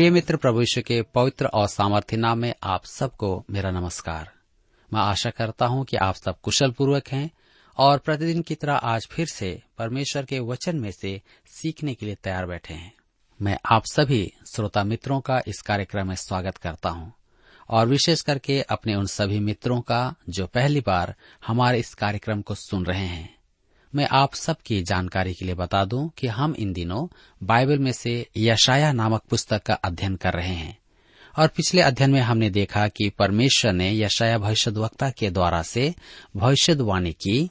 प्रिय मित्र प्रभु यीशु के पवित्र और सामर्थ्य नाम में आप सबको मेरा नमस्कार। मैं आशा करता हूँ कि आप सब कुशल पूर्वक हैं और प्रतिदिन की तरह आज फिर से परमेश्वर के वचन में से सीखने के लिए तैयार बैठे हैं। मैं आप सभी श्रोता मित्रों का इस कार्यक्रम में स्वागत करता हूँ और विशेष करके अपने उन सभी मित्रों का जो पहली बार हमारे इस कार्यक्रम को सुन रहे हैं। मैं आप सबकी जानकारी के लिए बता दूँ कि हम इन दिनों बाइबल में से यशाया नामक पुस्तक का अध्ययन कर रहे हैं। और पिछले अध्ययन में हमने देखा कि परमेश्वर ने यशाया भविष्यवक्ता के द्वारा से भविष्यवाणी की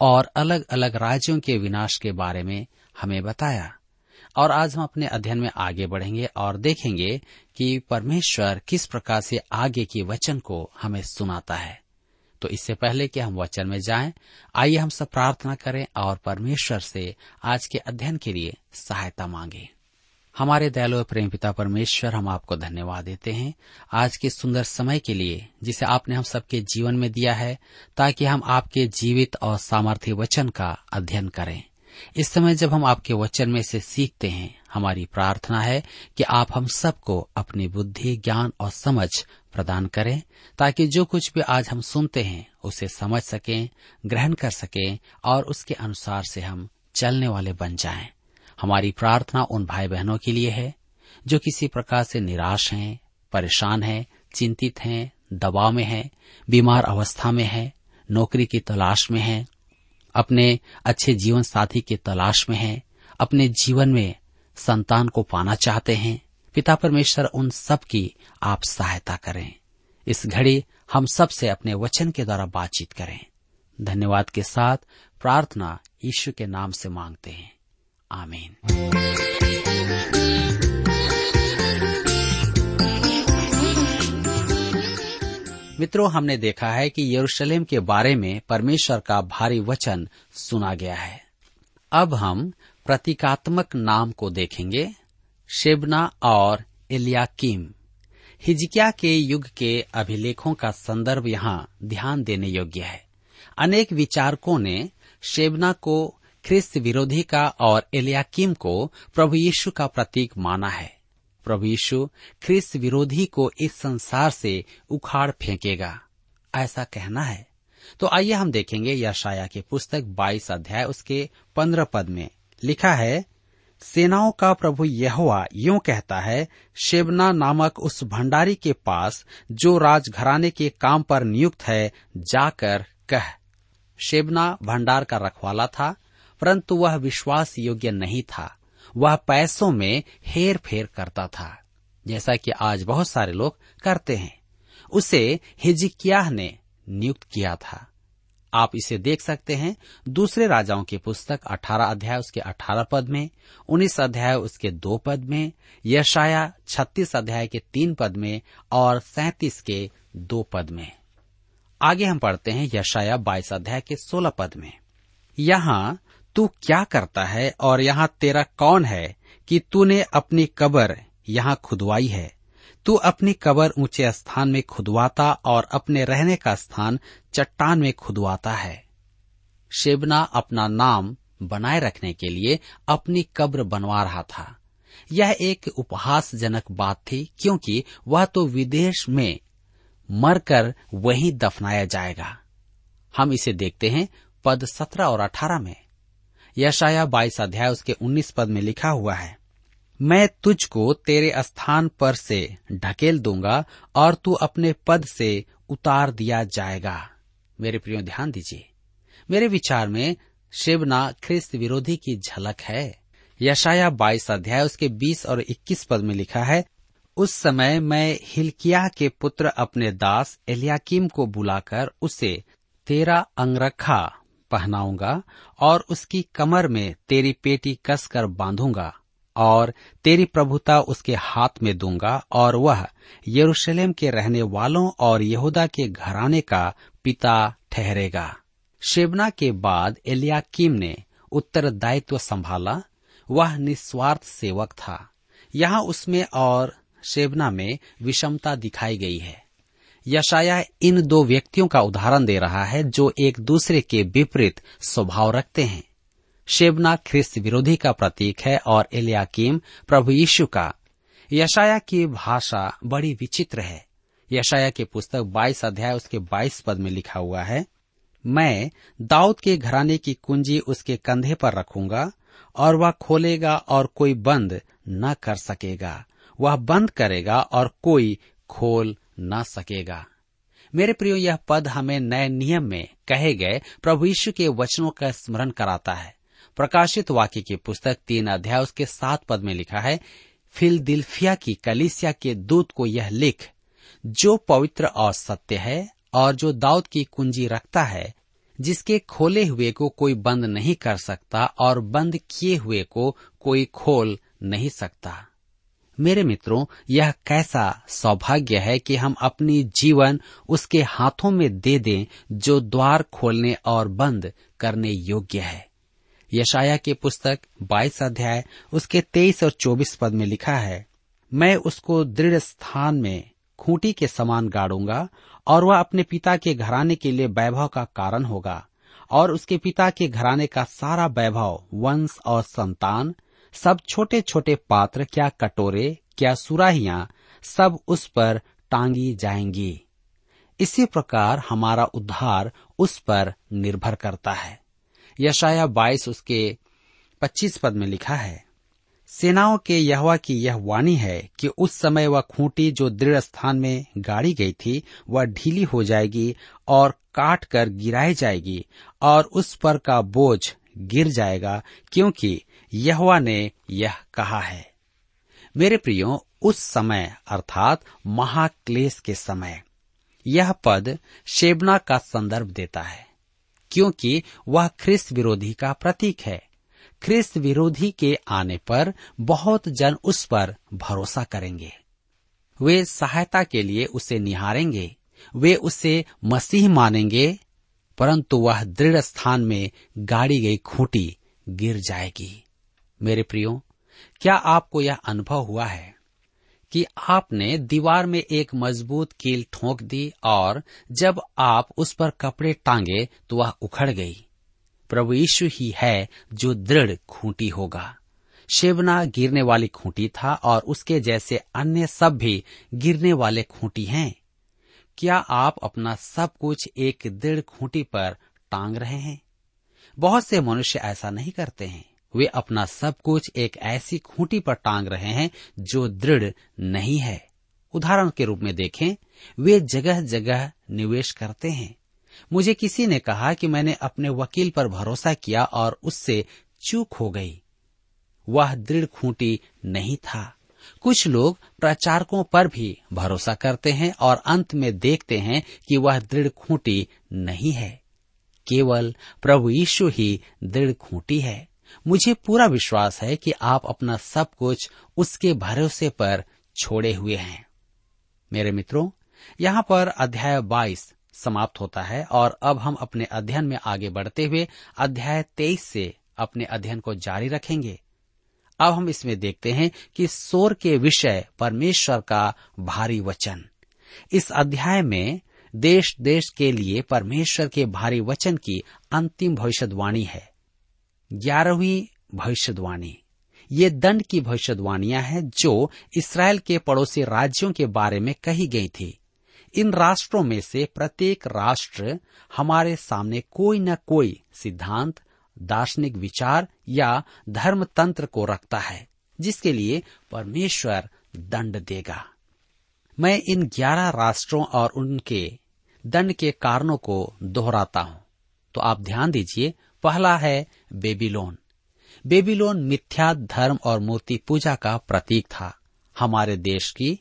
और अलग अलग राज्यों के विनाश के बारे में हमें बताया। और आज हम अपने अध्ययन में आगे बढ़ेंगे और देखेंगे कि परमेश्वर किस प्रकार से आगे की वचन को हमें सुनाता है। तो इससे पहले कि हम वचन में जाएँ, आइए हम सब प्रार्थना करें और परमेश्वर से आज के अध्ययन के लिए सहायता मांगे। हमारे दयालु प्रेम पिता परमेश्वर हम आपको धन्यवाद देते हैं आज के सुंदर समय के लिए जिसे आपने हम सबके जीवन में दिया है ताकि हम आपके जीवित और सामर्थ्य वचन का अध्ययन करें। इस समय जब हम आपके वचन में से सीखते हैं हमारी प्रार्थना है कि आप हम सबको अपनी बुद्धि, ज्ञान और समझ प्रदान करें, ताकि जो कुछ भी आज हम सुनते हैं, उसे समझ सकें, ग्रहण कर सकें और उसके अनुसार से हम चलने वाले बन जाएँ। हमारी प्रार्थना उन भाई बहनों के लिए है, जो किसी प्रकार से निराश हैं, परेशान हैं, चिंतित हैं, दबाव में हैं, बीमार अवस्था में हैं, नौकरी की तलाश में हैं, अपने अच्छे जीवन साथी की तलाश में हैं, अपने जीवन में संतान को पाना चाहते हैं, पिता परमेश्वर उन सब की आप सहायता करें। इस घड़ी हम सबसे अपने वचन के द्वारा बातचीत करें। धन्यवाद के साथ प्रार्थना यीशु के नाम से मांगते हैं। आमीन। मित्रों, हमने देखा है कि यरूशलेम के बारे में परमेश्वर का भारी वचन सुना गया है। अब हम प्रतीकात्मक नाम को देखेंगे, शेबना और इलियाकीम हिजकिया के युग के अभिलेखों का संदर्भ यहाँ ध्यान देने योग्य है। अनेक विचारकों ने शेबना को ख्रिस्त विरोधी का और एलियाकीम को प्रभु यीशु का प्रतीक माना है। प्रभु यीशु ख्रिस्त विरोधी को इस संसार से उखाड़ फेंकेगा, ऐसा कहना है। तो आइए हम देखेंगे यशाया की पुस्तक 22 अध्याय, उसके 15 पद में। लिखा है, सेनाओं का प्रभु यहोवा यूँ कहता है, शेबना नामक उस भंडारी के पास जो राजघराने के काम पर नियुक्त है, जाकर कह, शेबना भंडार का रखवाला था, परंतु वह विश्वास योग्य नहीं था। वह पैसों में हेर फेर करता था, जैसा कि आज बहुत सारे लोग करते हैं। उसे हिजकियाह ने नियुक्त किया था। आप इसे देख सकते हैं। दूसरे राजाओं की पुस्तक 18 अध्याय, उसके 18 पद में 19 अध्याय, उसके दो पद में यशाया 36 अध्याय के तीन पद में और 37 के दो पद में। आगे हम पढ़ते हैं यशाया 22 अध्याय के 16 पद में। यहाँ तू क्या करता है और यहाँ तेरा कौन है कि तूने अपनी कबर यहाँ खुदवाई है? तू अपनी कबर ऊँचे स्थान में खुदवाता और अपने रहने का स्थान चट्टान में खुदवाता है। शेबना अपना नाम बनाए रखने के लिए अपनी कब्र बनवा रहा था। यह एक उपहासजनक बात थी, क्योंकि वह तो विदेश में मरकर वहीं दफनाया जाएगा। हम इसे देखते हैं पद सत्रह और अठारह में। यशाया बाईस अध्याय उसके उन्नीस पद में लिखा हुआ है। मैं तुझको तेरे स्थान पर से ढकेल दूँगा और तू अपने पद से उतार दिया जाएगा। मेरे प्रियो, ध्यान दीजिए। मेरे विचार में शिवना ख्रिस्त विरोधी की झलक है। यशाया बाईस अध्याय, उसके बीस और इक्कीस पद में लिखा है, उस समय मैं हिलकिया के पुत्र अपने दास एलियाकीम को बुलाकर उसे तेरा अंगरखा पहनाऊँगा और उसकी कमर में तेरी पेटी कसकर बांधूँगा। और तेरी प्रभुता उसके हाथ में दूँगा और वह यरूशलेम के रहने वालों और यहूदा के घराने का पिता ठहरेगा। शेबना के बाद एलियाकीम ने उत्तरदायित्व संभाला। वह निस्वार्थ सेवक था। यहाँ उसमें और शेबना में विषमता दिखाई गई है। यशाया इन दो व्यक्तियों का उदाहरण दे रहा है जो एक दूसरे के विपरीत स्वभाव रखते हैं। शेबना ख्रिस्त विरोधी का प्रतीक है और एलियाकीम प्रभु यीशु का। यशाया की भाषा बड़ी विचित्र है। यशाया की पुस्तक 22 अध्याय उसके 22 पद में लिखा हुआ है, मैं दाऊद के घराने की कुंजी उसके कंधे पर रखूँगा और वह खोलेगा और कोई बंद न कर सकेगा। वह बंद करेगा और कोई खोल न सकेगा। मेरे प्रियो, यह पद हमें नए नियम में कहे गए प्रभु यीशु के वचनों का स्मरण कराता है। प्रकाशित वाक्य की पुस्तक तीन अध्याय उसके सात पद में लिखा है, फिलदिल्फिया की कलिसिया के दूत को यह लिख, जो पवित्र और सत्य है और जो दाऊद की कुंजी रखता है, जिसके खोले हुए को कोई बंद नहीं कर सकता और बंद किए हुए को कोई खोल नहीं सकता। मेरे मित्रों, यह कैसा सौभाग्य है कि हम अपनी जीवन उसके हाथों में दे दें जो द्वार खोलने और बंद करने योग्य है। यशाया की पुस्तक 22 अध्याय, उसके 23 और 24 पद में लिखा है, मैं उसको दृढ़ स्थान में खूंटी के समान गाड़ूँगा और वह अपने पिता के घराने के लिए वैभव का कारण होगा और उसके पिता के घराने का सारा वैभव, वंश और संतान, सब छोटे छोटे पात्र, क्या कटोरे, क्या सुराहियाँ, सब उस पर टांगी जाएँगी। इसी प्रकार हमारा उद्धार उस पर निर्भर करता है। यशाया बाईस उसके पच्चीस पद में लिखा है, सेनाओं के यहवा की यह वाणी है कि उस समय वह खूंटी जो दृढ़ स्थान में गाड़ी गई थी, वह ढीली हो जाएगी और काट कर गिराई जाएगी और उस पर का बोझ गिर जाएगा, क्योंकि यहवा ने यह कहा है। मेरे प्रियो, उस समय, अर्थात महाक्लेश के समय, यह पद शेबना का संदर्भ देता है। क्योंकि वह ख्रिस्त विरोधी का प्रतीक है। ख्रिस्त विरोधी के आने पर बहुत जन उस पर भरोसा करेंगे। वे सहायता के लिए उसे निहारेंगे। वे उसे मसीह मानेंगे, परंतु वह दृढ़ स्थान में गाड़ी गई खूंटी गिर जाएगी। मेरे प्रियो, क्या आपको यह अनुभव हुआ है? कि आपने दीवार में एक मज़बूत कील ठोंक दी और जब आप उस पर कपड़े टांगे तो वह उखड़ गई। प्रभु यीशु ही है जो दृढ़ खूंटी होगा। शेवना गिरने वाली खूंटी था और उसके जैसे अन्य सब भी गिरने वाले खूंटी हैं। क्या आप अपना सब कुछ एक दृढ़ खूंटी पर टांग रहे हैं? बहुत से मनुष्य ऐसा नहीं करते हैं। वे अपना सब कुछ एक ऐसी खूंटी पर टांग रहे हैं जो दृढ़ नहीं है। उदाहरण के रूप में देखें, वे जगह जगह निवेश करते हैं। मुझे किसी ने कहा कि मैंने अपने वकील पर भरोसा किया और उससे चूक हो गई। वह दृढ़ खूंटी नहीं था। कुछ लोग प्रचारकों पर भी भरोसा करते हैं और अंत में देखते हैं कि वह दृढ़ खूंटी नहीं है। केवल प्रभु यीशु ही दृढ़ खूंटी है। मुझे पूरा विश्वास है कि आप अपना सब कुछ उसके भरोसे पर छोड़े हुए हैं। मेरे मित्रों, यहाँ पर अध्याय 22 समाप्त होता है और अब हम अपने अध्ययन में आगे बढ़ते हुए अध्याय 23 से अपने अध्ययन को जारी रखेंगे। अब हम इसमें देखते हैं कि सोर के विषय परमेश्वर का भारी वचन। इस अध्याय में देश देश के लिए परमेश्वर के भारी वचन की अंतिम भविष्यवाणी है। ग्यारहवीं भविष्यवाणी। ये दंड की भविष्यवाणियाँ हैं जो इसराइल के पड़ोसी राज्यों के बारे में कही गई थी। इन राष्ट्रों में से प्रत्येक राष्ट्र हमारे सामने कोई न कोई सिद्धांत, दार्शनिक विचार या धर्म तंत्र को रखता है, जिसके लिए परमेश्वर दंड देगा। मैं इन ग्यारह राष्ट्रों और उनके दंड के कारणों को दोहराता हूँ। तो आप ध्यान दीजिए पहला है बेबीलोन। बेबीलोन मिथ्या धर्म और मूर्ति पूजा का प्रतीक था। हमारे देश की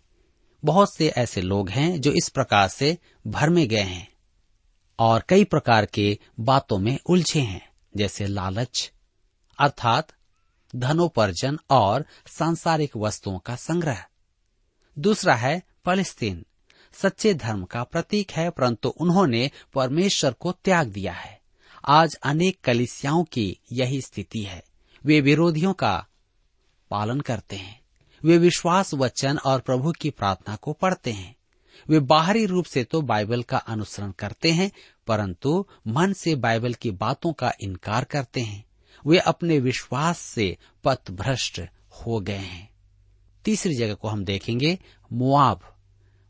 बहुत से ऐसे लोग हैं जो इस प्रकार से भर में गए हैं और कई प्रकार के बातों में उलझे हैं, जैसे लालच, अर्थात धनोपर्जन और सांसारिक वस्तुओं का संग्रह। दूसरा है फलस्तीन। सच्चे धर्म का प्रतीक है, परंतु उन्होंने परमेश्वर को त्याग दिया है। आज अनेक कलिसियाओं की यही स्थिति है। वे विरोधियों का पालन करते हैं। वे विश्वास वचन और प्रभु की प्रार्थना को पढ़ते हैं। वे बाहरी रूप से तो बाइबल का अनुसरण करते हैं, परंतु मन से बाइबल की बातों का इनकार करते हैं। वे अपने विश्वास से पथभ्रष्ट हो गए हैं। तीसरी जगह को हम देखेंगे, मुआब।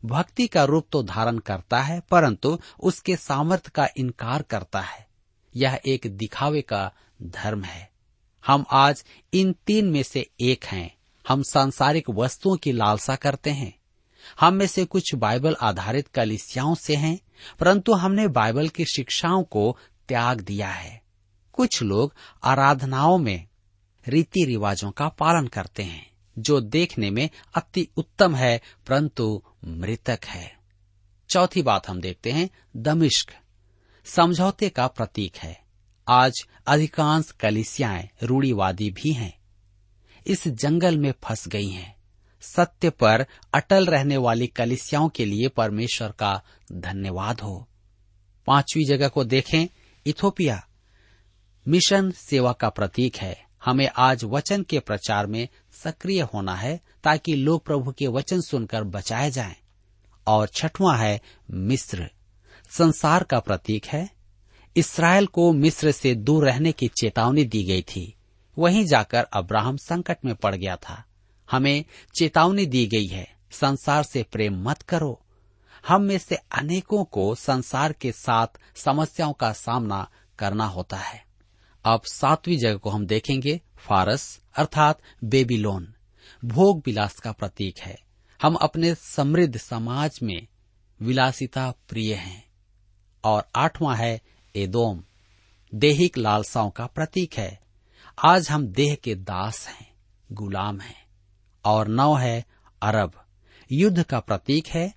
भक्ति का रूप तो धारण करता है, परंतु उसके सामर्थ्य का इनकार करता है। यह एक दिखावे का धर्म है। हम आज इन तीन में से एक हैं। हम सांसारिक वस्तुओं की लालसा करते हैं। हम में से कुछ बाइबल आधारित कलिसियाओं से हैं, परंतु हमने बाइबल की शिक्षाओं को त्याग दिया है। कुछ लोग आराधनाओं में रीति रिवाजों का पालन करते हैं, जो देखने में अति उत्तम है, परंतु मृतक है। चौथी बात हम देखते हैं, दमिश्क। समझौते का प्रतीक है। आज अधिकांश कलिसियाएँ रूढ़ीवादी भी हैं। इस जंगल में फंस गई हैं। सत्य पर अटल रहने वाली कलिसियाओं के लिए परमेश्वर का धन्यवाद हो। पांचवी जगह को देखें, इथोपिया। मिशन सेवा का प्रतीक है। हमें आज वचन के प्रचार में सक्रिय होना है ताकि लोग प्रभु के वचन सुनकर बचाए जाएँ। और छठवां है मिस्र। संसार का प्रतीक है। इसराइल को मिस्र से दूर रहने की चेतावनी दी गई थी। वहीं जाकर अब्राहम संकट में पड़ गया था। हमें चेतावनी दी गई है, संसार से प्रेम मत करो। हम में से अनेकों को संसार के साथ समस्याओं का सामना करना होता है। अब सातवीं जगह को हम देखेंगे, फारस, अर्थात बेबीलोन। भोग विलास का प्रतीक है। हम अपने समृद्ध समाज में विलासिता प्रिय हैं। और आठवां है एदोम। देहिक लालसाओं का प्रतीक है। आज हम देह के दास हैं, गुलाम हैं। और नौ है अरब। युद्ध का प्रतीक है।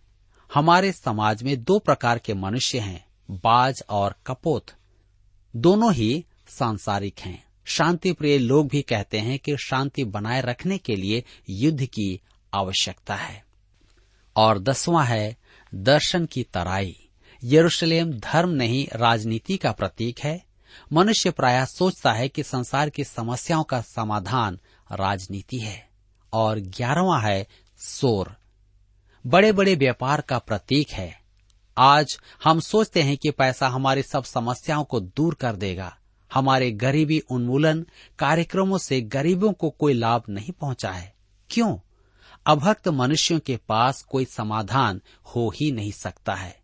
हमारे समाज में दो प्रकार के मनुष्य हैं, बाज और कपोत। दोनों ही सांसारिक हैं। शांति प्रिय लोग भी कहते हैं कि शांति बनाए रखने के लिए युद्ध की आवश्यकता है। और दसवां है दर्शन की तराई। यरूशलेम धर्म नहीं, राजनीति का प्रतीक है। मनुष्य प्राय सोचता है कि संसार की समस्याओं का समाधान राजनीति है। और ग्यारहवा है सोर। बड़े बड़े व्यापार का प्रतीक है। आज हम सोचते हैं कि पैसा हमारी सब समस्याओं को दूर कर देगा। हमारे गरीबी उन्मूलन कार्यक्रमों से गरीबों को कोई लाभ नहीं पहुँचा है। क्यों? अभक्त मनुष्यों के पास कोई समाधान हो ही नहीं सकता है।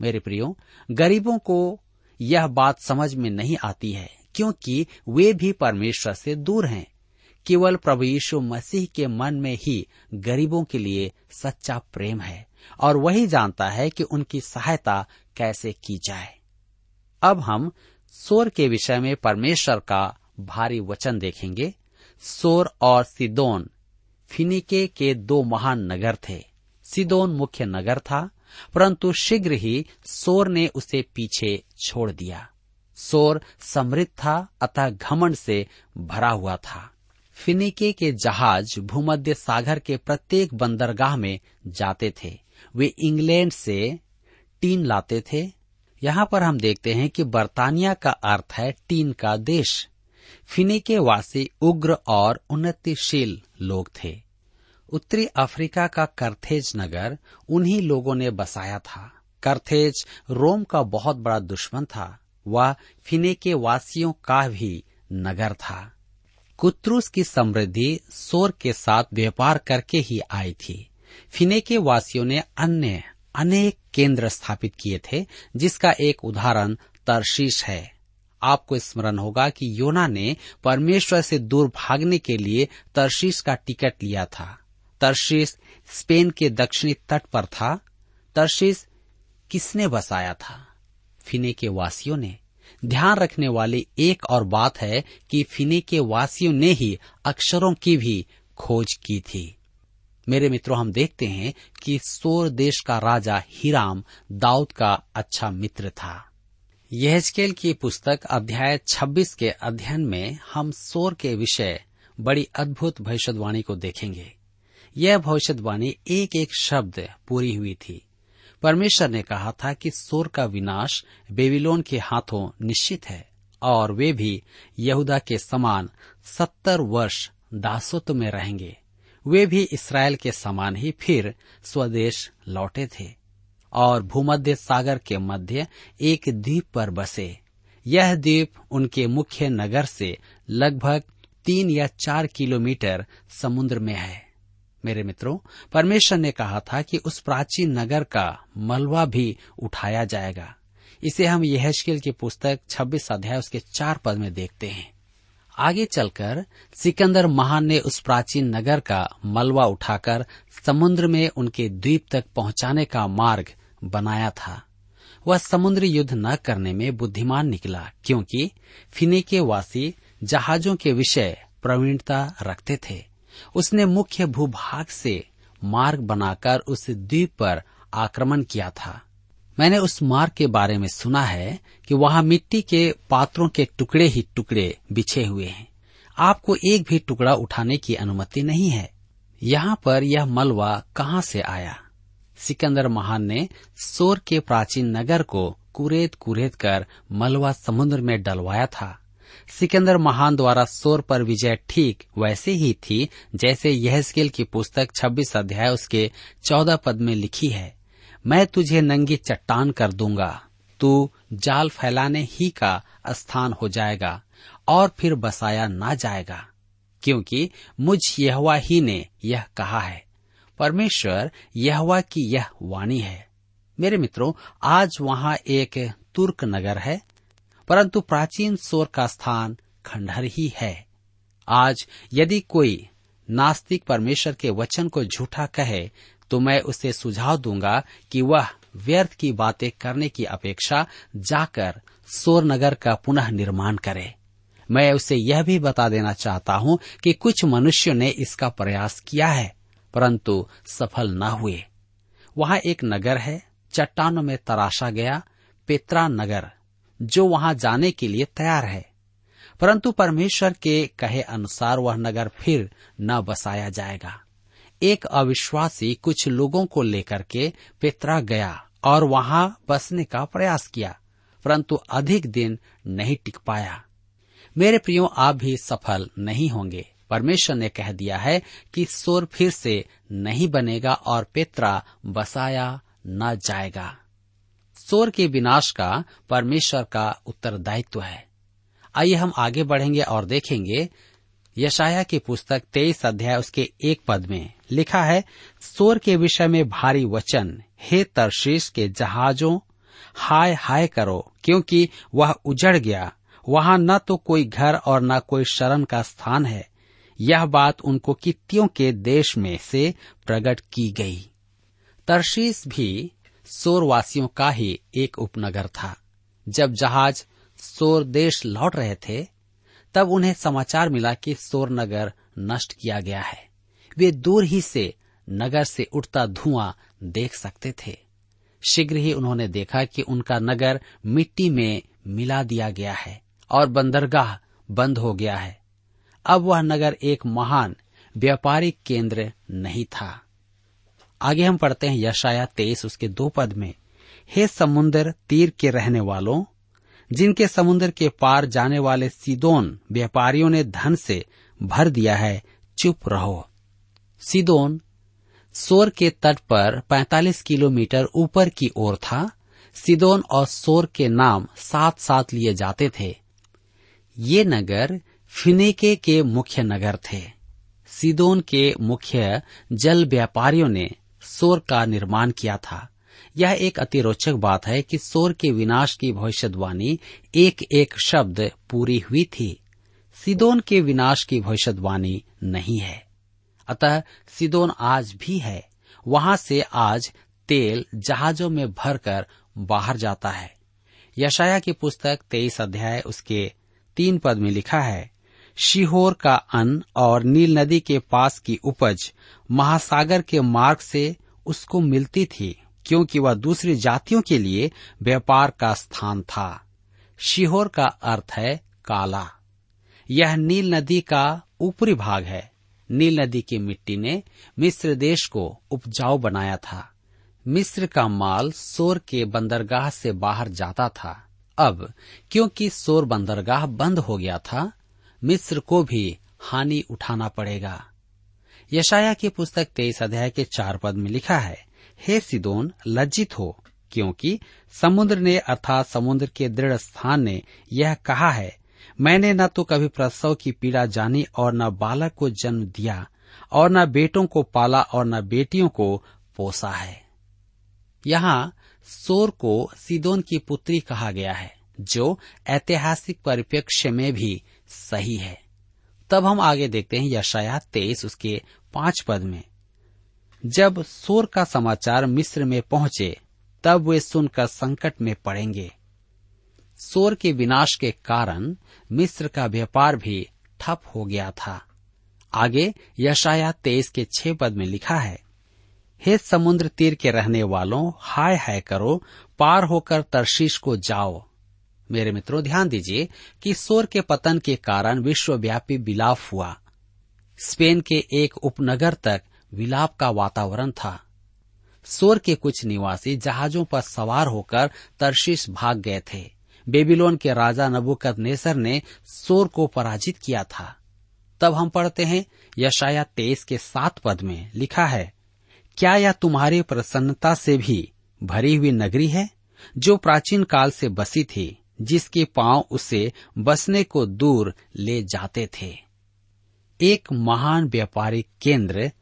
मेरे प्रियो, गरीबों को यह बात समझ में नहीं आती है, क्योंकि वे भी परमेश्वर से दूर हैं। केवल प्रभु यीशु मसीह के मन में ही गरीबों के लिए सच्चा प्रेम है, और वही जानता है कि उनकी सहायता कैसे की जाए। अब हम सोर के विषय में परमेश्वर का भारी वचन देखेंगे। सोर और सिदोन, फिनिके के दो महान नगर थे। सिदोन मुख्य नगर था परंतु शीघ्र ही सोर ने उसे पीछे छोड़ दिया। सोर समृद्ध था, अतः घमंड से भरा हुआ था। फिनिके के जहाज़ भूमध्य सागर के प्रत्येक बंदरगाह में जाते थे। वे इंग्लैंड से टीन लाते थे। यहाँ पर हम देखते हैं कि बर्तानिया का अर्थ है टीन का देश। फिनिके वासी उग्र और उन्नतिशील लोग थे। उत्तरी अफ्रीका का करथेज नगर उन्हीं लोगों ने बसाया था। करथेज रोम का बहुत बड़ा दुश्मन था। वह फिने के वासियों का भी नगर था। कुत्रुस की समृद्धि सोर के साथ व्यापार करके ही आई थी। फिने के वासियों ने अन्य, अनेक केंद्र स्थापित किए थे, जिसका एक उदाहरण तरशीश है। आपको स्मरण होगा कि योना ने परमेश्वर से दूर भागने के लिए तरशीस का टिकट लिया था। तरशीस स्पेन के दक्षिणी तट पर था। तरशीस किसने बसाया था? फिने के वासियों ने। ध्यान रखने वाली एक और बात है कि फिने के वासियों ने ही अक्षरों की भी खोज की थी। मेरे मित्रों, हम देखते हैं कि सोर देश का राजा हिराम दाऊद का अच्छा मित्र था। यहजकेल की पुस्तक अध्याय 26 के अध्ययन में हम सोर के विषय बड़ी अद्भुत भविष्यवाणी को देखेंगे। यह भविष्यवाणी एक एक शब्द पूरी हुई थी। परमेश्वर ने कहा था कि सोर का विनाश बेबीलोन के हाथों निश्चित है और वे भी यहूदा के समान सत्तर वर्ष दासत्व में रहेंगे। वे भी इसराइल के समान ही फिर स्वदेश लौटे थे और भूमध्य सागर के मध्य एक द्वीप पर बसे। यह द्वीप उनके मुख्य नगर से लगभग तीन या चार किलोमीटर समुद्र में है। मेरे मित्रों, परमेश्वर ने कहा था कि उस प्राचीन नगर का मलबा भी उठाया जाएगा। इसे हम यहल की पुस्तक 26 अध्याय उसके चार पद में देखते हैं। आगे चलकर सिकंदर महान ने उस प्राचीन नगर का मलबा उठाकर समुद्र में उनके द्वीप तक पहुँचाने का मार्ग बनाया था। वह समुद्र युद्ध न करने में बुद्धिमान निकला, क्योंकि फिने वासी जहाजों के विषय प्रवीणता रखते थे। उसने मुख्य भूभाग से मार्ग बनाकर उस द्वीप पर आक्रमण किया था। मैंने उस मार्ग के बारे में सुना है कि वहाँ मिट्टी के पात्रों के टुकड़े ही टुकड़े बिछे हुए हैं। आपको एक भी टुकड़ा उठाने की अनुमति नहीं है। यहाँ पर यह मलबा कहाँ से आया? सिकंदर महान ने सोर के प्राचीन नगर को कुरेद कुरेद कर मलबा समुद्र में डलवाया था। सिकंदर महान द्वारा सोर पर विजय ठीक वैसे ही थी, जैसे यह की पुस्तक 26 अध्याय उसके 14 पद में लिखी है। मैं तुझे नंगी चट्टान कर दूँगा, तू जाल फैलाने ही का स्थान हो जाएगा और फिर बसाया ना जाएगा, क्योंकि मुझ यहवा ही ने यह कहा है। परमेश्वर यहवा की यह वाणी है। मेरे मित्रों, आज वहाँ एक तुर्क नगर है परंतु प्राचीन सोर का स्थान खंडहर ही है। आज यदि कोई नास्तिक परमेश्वर के वचन को झूठा कहे तो मैं उसे सुझाव दूँगा कि वह व्यर्थ की बातें करने की अपेक्षा जाकर सोर नगर का पुनः निर्माण करे। मैं उसे यह भी बता देना चाहता हूँ कि कुछ मनुष्यों ने इसका प्रयास किया है, परंतु सफल न हुए। वहाँ एक नगर है, चट्टानों में तराशा गया, पेत्रा नगर। जो वहाँ जाने के लिए तैयार है। परंतु परमेश्वर के कहे अनुसार वह नगर फिर न बसाया जाएगा। एक अविश्वासी कुछ लोगों को लेकर के पेत्रा गया और वहाँ बसने का प्रयास किया, परंतु अधिक दिन नहीं टिक पाया। मेरे प्रियो, आप भी सफल नहीं होंगे। परमेश्वर ने कह दिया है कि सोर फिर से नहीं बनेगा और पेत्रा बसाया न जाएगा। सोर के विनाश का परमेश्वर का उत्तरदायित्व है। आइए हम आगे बढ़ेंगे और देखेंगे यशाया की पुस्तक तेईस अध्याय उसके एक पद में लिखा है सोर के विषय में भारी वचन, हे तरशीश के जहाजों, हाय हाय करो, क्योंकि वह उजड़ गया। वहाँ न तो कोई घर और न कोई शरण का स्थान है। यह बात उनको कितियों के देश में से प्रकट की गई। तरशीस भी सोरवासियों का ही एक उपनगर था। जब जहाज़ सोर देश लौट रहे थे, तब उन्हें समाचार मिला कि सोर नगर नष्ट किया गया है। वे दूर ही से नगर से उठता धुआँ देख सकते थे। शीघ्र ही उन्होंने देखा कि उनका नगर मिट्टी में मिला दिया गया है और बंदरगाह बंद हो गया है। अब वह नगर एक महान व्यापारिक केंद्र नहीं था। आगे हम पढ़ते हैं यशाया तेईस, उसके दो पद में, हे समुन्दर तीर के रहने वालों, जिनके समुद्र के पार जाने वाले सीदोन व्यापारियों ने धन से भर दिया है, चुप रहो। सीदोन, सोर के तट पर 45 किलोमीटर ऊपर की ओर था। सिदोन और सोर के नाम साथ साथ लिए जाते थे। ये नगर फिनेके के मुख्य नगर थे। सिदोन के मुख्य जल व्यापारियों ने सोर का निर्माण किया था। यह एक अति रोचक बात है कि सोर के विनाश की भविष्यवाणी एक एक शब्द पूरी हुई थी। सिदोन के विनाश की भविष्यवाणी नहीं है। अतः सिदोन आज भी है। वहाँ से आज तेल जहाजों में भरकर बाहर जाता है। यशाया की पुस्तक तेईस अध्याय उसके तीन पद में लिखा है शिहोर का अन्न और नील नदी के पास की उपज महासागर के मार्ग से उसको मिलती थी, क्योंकि वह दूसरी जातियों के लिए व्यापार का स्थान था। शिहोर का अर्थ है काला। यह नील नदी का ऊपरी भाग है। नील नदी की मिट्टी ने मिस्र देश को उपजाऊ बनाया था। मिस्र का माल सोर के बंदरगाह से बाहर जाता था। अब, क्योंकि सोर बंदरगाह बंद हो गया था मिस्र को भी हानि उठाना पड़ेगा। यशाया की पुस्तक तेईस अध्याय के चार पद में लिखा है, हे सिदोन, लज्जित हो, क्योंकि समुद्र ने अर्थात समुद्र के दृढ़ स्थान ने यह कहा है, मैंने न तो कभी प्रसव की पीड़ा जानी और न बालक को जन्म दिया और न बेटों को पाला और न बेटियों को पोसा है। यहाँ सोर को सिदोन की पुत्री कहा गया है, जो ऐतिहासिक परिप्रेक्ष्य में भी सही है। तब हम आगे देखते हैं यशाया तेईस, उसके पाँच पद में। जब सोर का समाचार मिस्र में पहुँचे, तब वे सुनकर संकट में पड़ेंगे। सोर के विनाश के कारण मिस्र का व्यापार भी ठप हो गया था। आगे यशाया तेईस के छह पद में लिखा है, हे समुद्र तीर के रहने वालों, हाय हाय करो, पार होकर तरशीश को जाओ। मेरे मित्रों, ध्यान दीजिए कि सोर के पतन के कारण विश्वव्यापी विलाप हुआ। स्पेन के एक उपनगर तक विलाप का वातावरण था। सोर के कुछ निवासी जहाजों पर सवार होकर तरशीश भाग गए थे। बेबीलोन के राजा नबुकत नेसर ने सोर को पराजित किया था। तब हम पढ़ते हैं यशाया तेईस के सात पद में लिखा है, क्या यह तुम्हारी प्रसन्नता से भी भरी हुई नगरी है, जो प्राचीन काल से बसी थी? जिसके पाँव उसे बसने को दूर ले जाते थे। एक महान व्यापारिक केंद्र,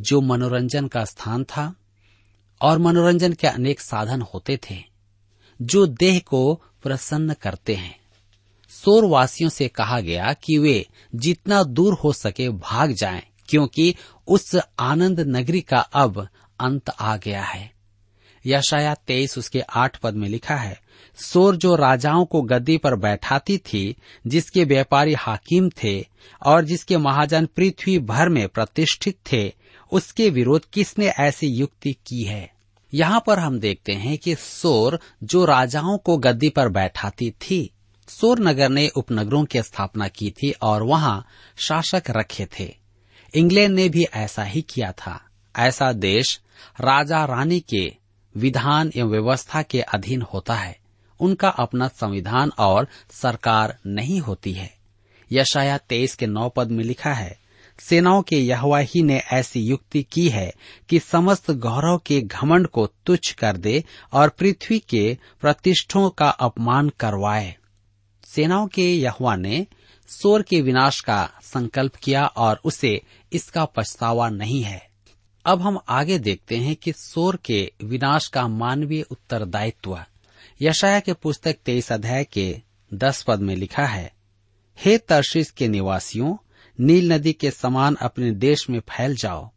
जो मनोरंजन का स्थान था, और मनोरंजन के अनेक साधन होते थे, जो देह को प्रसन्न करते हैं। सोर वासियों से कहा गया कि वे जितना दूर हो सके भाग जाएँ, क्योंकि उस आनंद नगरी का अब अंत आ गया है। यशाया तेईस उसके आठ पद में लिखा है सोर जो राजाओं को गद्दी पर बैठाती थी, जिसके व्यापारी हाकिम थे और जिसके महाजन पृथ्वी भर में प्रतिष्ठित थे, उसके विरोध किसने ऐसी युक्ति की है? यहाँ पर हम देखते हैं कि सोर जो राजाओं को गद्दी पर बैठाती थी, सोर नगर ने उपनगरों की स्थापना की थी और वहाँ शासक रखे थे। इंग्लैंड ने भी ऐसा ही किया था। ऐसा देश राजा रानी के विधान एवं व्यवस्था के अधीन होता है। उनका अपना संविधान और सरकार नहीं होती है। यशाया तेईस के नौ पद में लिखा है, सेनाओं के यहवा ही ने ऐसी युक्ति की है कि समस्त गौरव के घमंड को तुच्छ कर दे और पृथ्वी के प्रतिष्ठों का अपमान करवाए। सेनाओं के यहवा ने सोर के विनाश का संकल्प किया और उसे इसका पछतावा नहीं है। अब हम आगे देखते हैं कि सोर के विनाश का मानवीय उत्तरदायित्व। यशाया के पुस्तक तेईस अध्याय के दस पद में लिखा है, हे तर्शीस के निवासियों, नील नदी के समान अपने देश में फैल जाओ।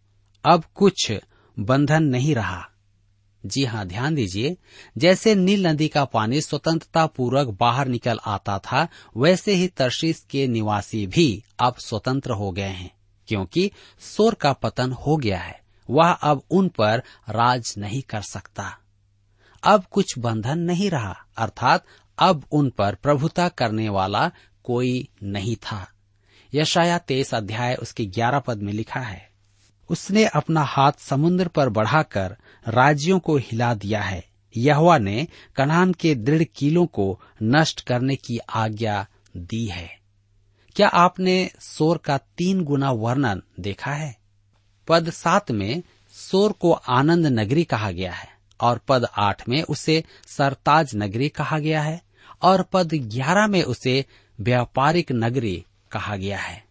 अब कुछ बंधन नहीं रहा। जी हाँ ध्यान दीजिए, जैसे नील नदी का पानी स्वतंत्रता पूर्वक बाहर निकल आता था, वैसे ही तर्शीस के निवासी भी अब स्वतंत्र हो गए हैं, क्योंकि सोर का पतन हो गया है। वह अब उन पर राज नहीं कर सकता। अब कुछ बंधन नहीं रहा, अर्थात अब उन पर प्रभुता करने वाला कोई नहीं था। यशाया तेईस अध्याय उसके ग्यारह पद में लिखा है, उसने अपना हाथ समुद्र पर बढ़ाकर राज्यों को हिला दिया है। यहवा ने कनान के दृढ़ कीलों को नष्ट करने की आज्ञा दी है। क्या आपने सोर का तीन गुना वर्णन देखा है? पद सात में सोर को आनंद नगरी कहा गया है। और पद आठ में उसे सरताज नगरी कहा गया है और पद ग्यारह में उसे व्यापारिक नगरी कहा गया है।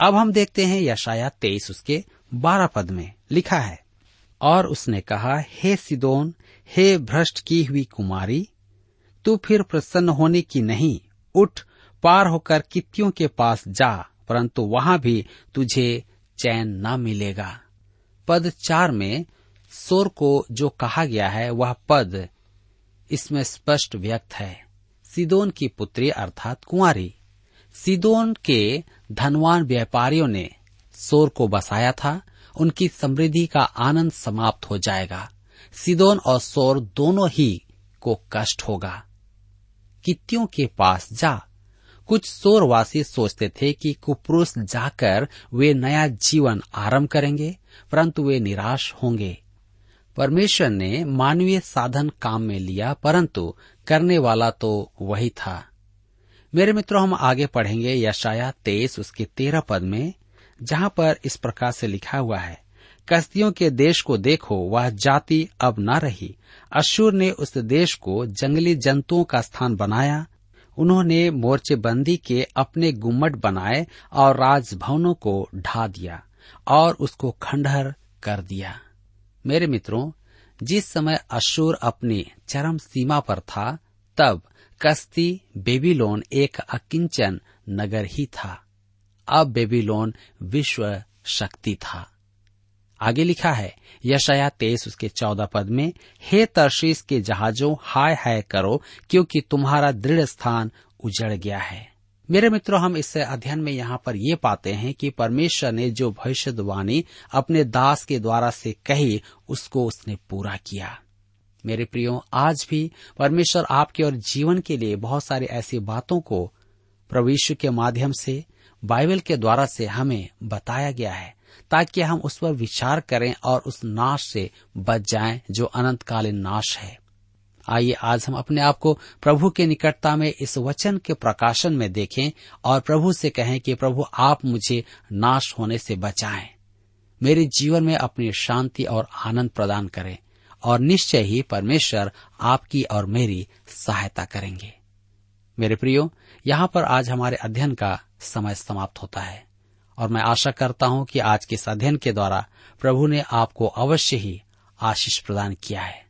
अब हम देखते हैं यशाया तेईस उसके बारह पद में लिखा है, और उसने कहा, हे सिदोन, हे भ्रष्ट की हुई कुमारी, तू फिर प्रसन्न होने की नहीं, उठ, पार होकर कितियों के पास जा, परंतु वहाँ भी तुझे चैन न मिलेगा। पद चार में सोर को जो कहा गया है, वह पद इसमें स्पष्ट व्यक्त है। सिदोन की पुत्री अर्थात कुंवारी। सिदोन के धनवान व्यापारियों ने सोर को बसाया था। उनकी समृद्धि का आनंद समाप्त हो जाएगा। सिदोन और सोर दोनों ही को कष्ट होगा। कित्तियों के पास जा। कुछ सोरवासी सोचते थे कि कुपुरुष जाकर वे नया जीवन आरंभ करेंगे, परंतु वे निराश होंगे। परमेश्वर ने मानवीय साधन काम में लिया, परंतु करने वाला तो वही था। मेरे मित्रों, हम आगे पढ़ेंगे यशाया तेईस, उसके तेरह पद में, जहाँ पर इस प्रकार से लिखा हुआ है कस्तियों के देश को देखो, वह जाति अब न रही। अशुर ने उस देश को जंगली जंतुओं का स्थान बनाया। उन्होंने मोर्चेबंदी के अपने गुम्मट बनाए और राजभवनों को ढा दिया और उसको खंडहर कर दिया। मेरे मित्रों, जिस समय अशुर अपनी चरम सीमा पर था, तब कस्ती बेबीलोन एक अकिंचन नगर ही था। अब बेबीलोन विश्व शक्ति था। आगे लिखा है यशया तेईस उसके चौदह पद में, हे तरशीस के जहाजों, हाय हाय करो, क्योंकि तुम्हारा दृढ़ स्थान उजड़ गया है। मेरे मित्रों, हम इस अध्ययन में यहाँ पर ये पाते हैं कि परमेश्वर ने जो भविष्यवाणी अपने दास के द्वारा से कही, उसको उसने पूरा किया। मेरे प्रियो, आज भी परमेश्वर आपके और जीवन के लिए बहुत सारी ऐसी बातों को प्रविश्व के माध्यम से, बाइबल के द्वारा से हमें बताया गया है, ताकि हम उस पर विचार करें और उस नाश से बच जाएँ जो अनंतकालीन नाश है। आइए आज हम अपने आप को प्रभु के निकटता में इस वचन के प्रकाशन में देखें और प्रभु से कहें कि प्रभु, आप मुझे नाश होने से बचाएँ। मेरे जीवन में अपनी शांति और आनंद प्रदान करें और निश्चय ही परमेश्वर आपकी और मेरी सहायता करेंगे। मेरे प्रियो, यहाँ पर आज हमारे अध्ययन का समय समाप्त होता है और मैं आशा करता हूँ कि आज के इस अध्ययन के द्वारा प्रभु ने आपको अवश्य ही आशीष प्रदान किया है।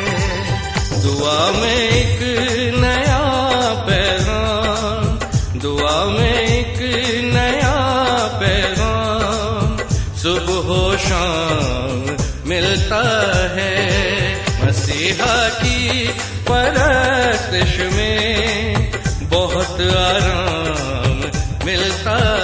दुआ में एक नया पैगाम, दुआ में एक नया पैगाम। सुबह शाम मिलता है मसीहा की परस्तश में। बहुत आराम मिलता है